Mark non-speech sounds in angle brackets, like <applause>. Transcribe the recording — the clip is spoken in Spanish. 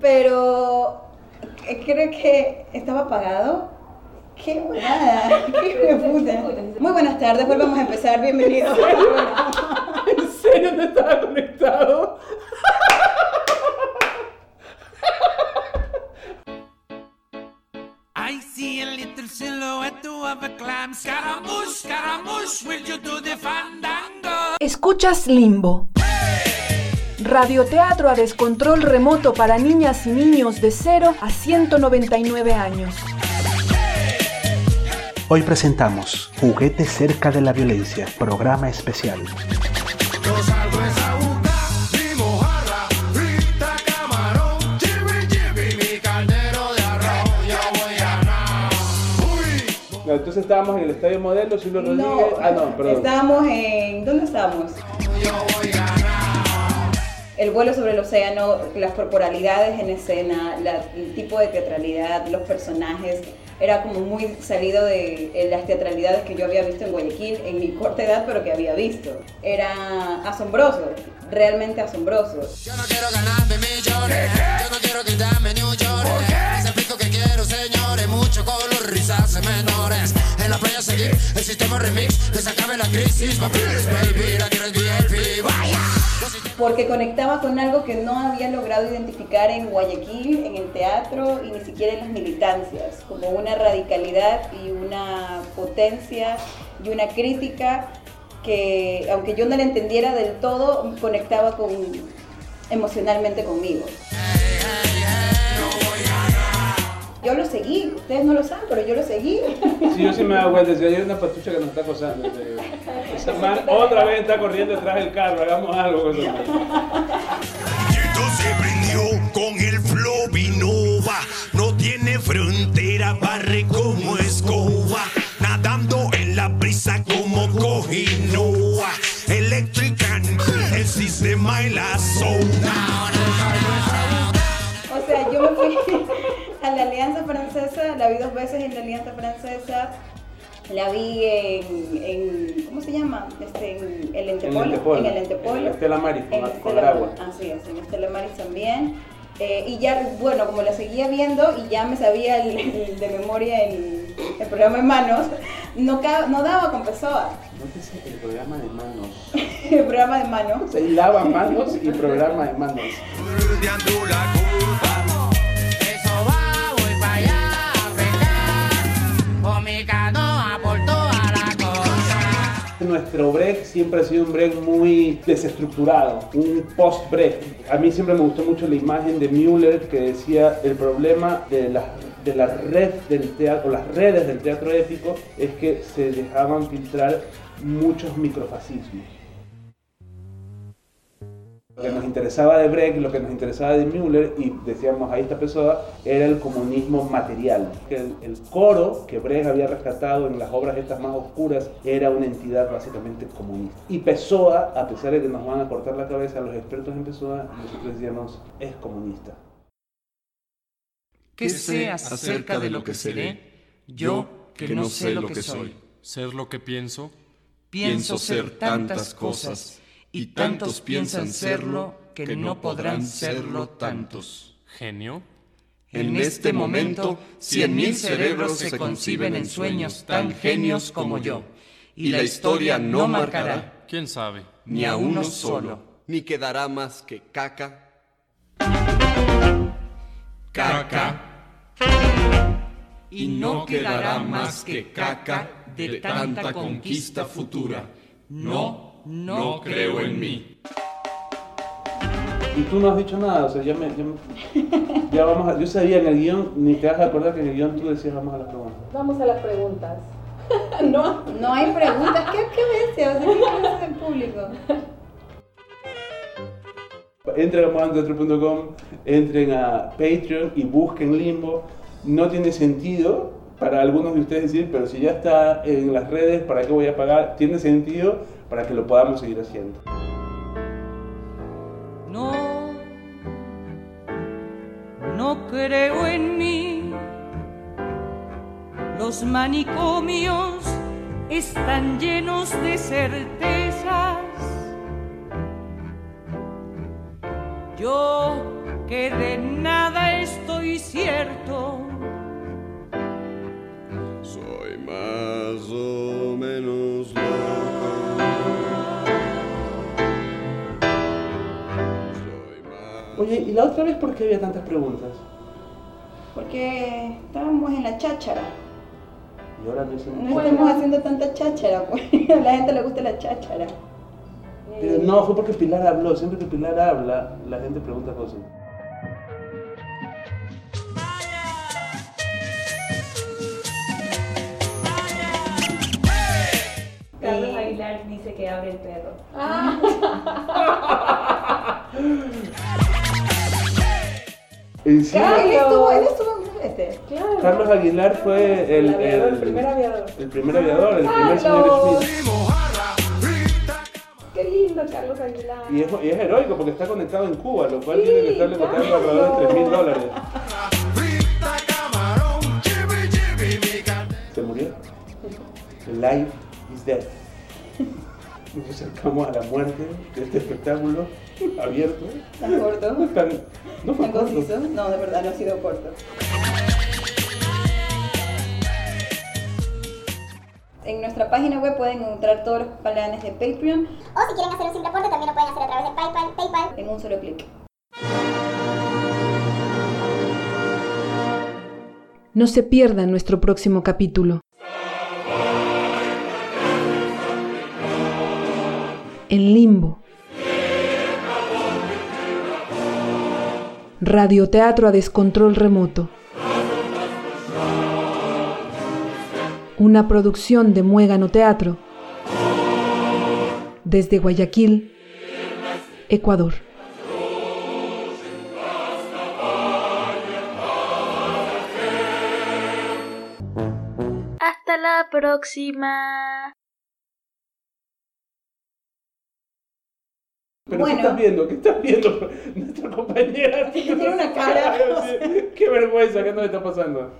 Pero eh, creo que estaba apagado. Qué buena, qué puta. Muy buenas tardes, volvemos a empezar, bienvenidos. ¿En serio no estaba conectado? I see a little silhouette of a clam. Scaramouche, Scaramouche, will you do the fandango? Escuchas Limbo. Radioteatro a descontrol remoto para niñas y niños de 0 a 199 años. Hoy presentamos Juguete cerca de la violencia, programa especial. Yo salgo es a buscar mi mojarra, frita camarón, chibi chibi, mi caldero de arroz, yo voy a ganar. Uy, No, entonces estábamos en el Estadio Modelo, Silvio No, Rodríguez. Ah, no, perdón. Estábamos en. ¿Dónde estábamos? El vuelo sobre el océano, las corporalidades en escena, la- el tipo de teatralidad, los personajes, era como muy salido de eh, las teatralidades que yo había visto en Guayaquil en mi corta edad, pero que había visto. Era asombroso, realmente asombroso. Yo no quiero ganarme millones, yo no quiero quitarme ni un llore. Les explico que quiero, señores, mucho color, risas menores. En la playa seguir el sistema remix, desacabe la crisis, papiles, baby, la tierra es Porque conectaba con algo que no había logrado identificar en Guayaquil, en el teatro y ni siquiera en las militancias, como una radicalidad y una potencia y una crítica que, aunque yo no la entendiera del todo, conectaba con, emocionalmente conmigo. Yo lo seguí, ustedes no lo saben, pero yo lo seguí. Sí, yo sí me he dado cuenta. Si hay una patucha que nos está acosando. Esa man otra vez está corriendo detrás del carro. Hagamos algo con eso. Esto se prendió con el flow Vinova. No tiene frontera, barre como escoba. Nadando en la brisa como cojinoa. Electrican, el sistema y la zona. O sea, yo me fui la Alianza Francesa, la vi dos veces en la Alianza Francesa, la vi en, en- ¿cómo se llama? Este, en el Entepolo. Entepolo. En el Entepolo. En Estela Maris, con- En con Estela Aragua. Así es, en Estela Maris también. Eh, y ya, bueno, como la seguía viendo y ya me sabía el- el- de memoria el, el programa en manos, no, ca- no daba con Pessoa, Nótese el programa de manos. <laughs> el programa de manos. Se lava manos y <laughs> programa de manos. Nuestro break siempre ha sido un break muy desestructurado, un post-break. A mí siempre me gustó mucho la imagen de Müller que decía el problema de la, de la red del teatro, las redes del teatro épico, es que se dejaban filtrar muchos microfascismos. Lo que nos interesaba de Brecht, lo que nos interesaba de Müller, y decíamos ahí esta persona, era el comunismo material. El, el coro que Brecht había rescatado en las obras estas más oscuras era una entidad básicamente comunista. Y Pessoa, a pesar de que nos van a cortar la cabeza los expertos en Pessoa, nosotros decíamos, es comunista. ¿Qué sé acerca de lo que seré? Yo, que no sé lo que soy. Ser lo que pienso, Pienso ser tantas cosas, y tantos piensan serlo que no podrán serlo tantos. genio, En este momento, cien mil cerebros se conciben en sueños tan genios como yo, y la historia no marcará quién sabe. ni a uno solo. ni quedará más que caca. Caca. Y no quedará más que caca de tanta conquista futura. No, no creo en mí. Y tú no has dicho nada, o sea, ya me... Ya, me- ya vamos a, yo sabía en el guion, ni te vas a acordar que en el guion tú decías vamos a las preguntas. Vamos a las preguntas. <laughs> no, no hay preguntas. ¿Qué, qué bestia? O sea, ¿qué clase de público? Entren a modanteatro.com, entren a Patreon y busquen Limbo. No tiene sentido para algunos de ustedes decir, pero si ya está en las redes, ¿para qué voy a pagar? Tiene sentido para que lo podamos seguir haciendo. No, no creo en mí. Los manicomios están llenos de certezas. Yo que de nada estoy cierto. Oye, ¿y la otra vez por qué había tantas preguntas? Porque estábamos en la cháchara. Y ahora no dicen. No estamos haciendo tanta cháchara, pues. <laughs> A la gente le gusta la cháchara. Eh, No, fue porque Pilar habló. Siempre que Pilar habla, la gente pregunta cosas. Carlos Aguilar dice que abre el perro. <laughs> <laughs> ¿En serio? Él estuvo, él estuvo en Juguete. Claro. Carlos Aguilar fue el, El aviador, el- el primer aviador. El primer aviador, el primer Carlos. señor Smith. Qué lindo, Carlos Aguilar. Y es, y es heroico porque está conectado en Cuba, lo cual tiene que estarle costando alrededor de 3 mil dólares. <laughs> Se murió. Life is death. Nos acercamos a la muerte de este espectáculo abierto. ¿Tan corto? Tan, no fue ¿Tan corto. conciso? No, de verdad, no ha sido corto. En nuestra página web pueden encontrar todos los planes de Patreon O si quieren hacer un simple aporte, también lo pueden hacer a través de PayPal, PayPal. en un solo clic. No se pierdan nuestro próximo capítulo. En Limbo. Radioteatro a descontrol remoto. Una producción de Muégano Teatro. Desde Guayaquil, Ecuador. Hasta la próxima. Pero Bueno. ¿qué estás viendo? ¿Qué estás viendo? <laughs> Nuestra compañera Tiene una cara. <laughs> Qué vergüenza, ¿qué nos está pasando?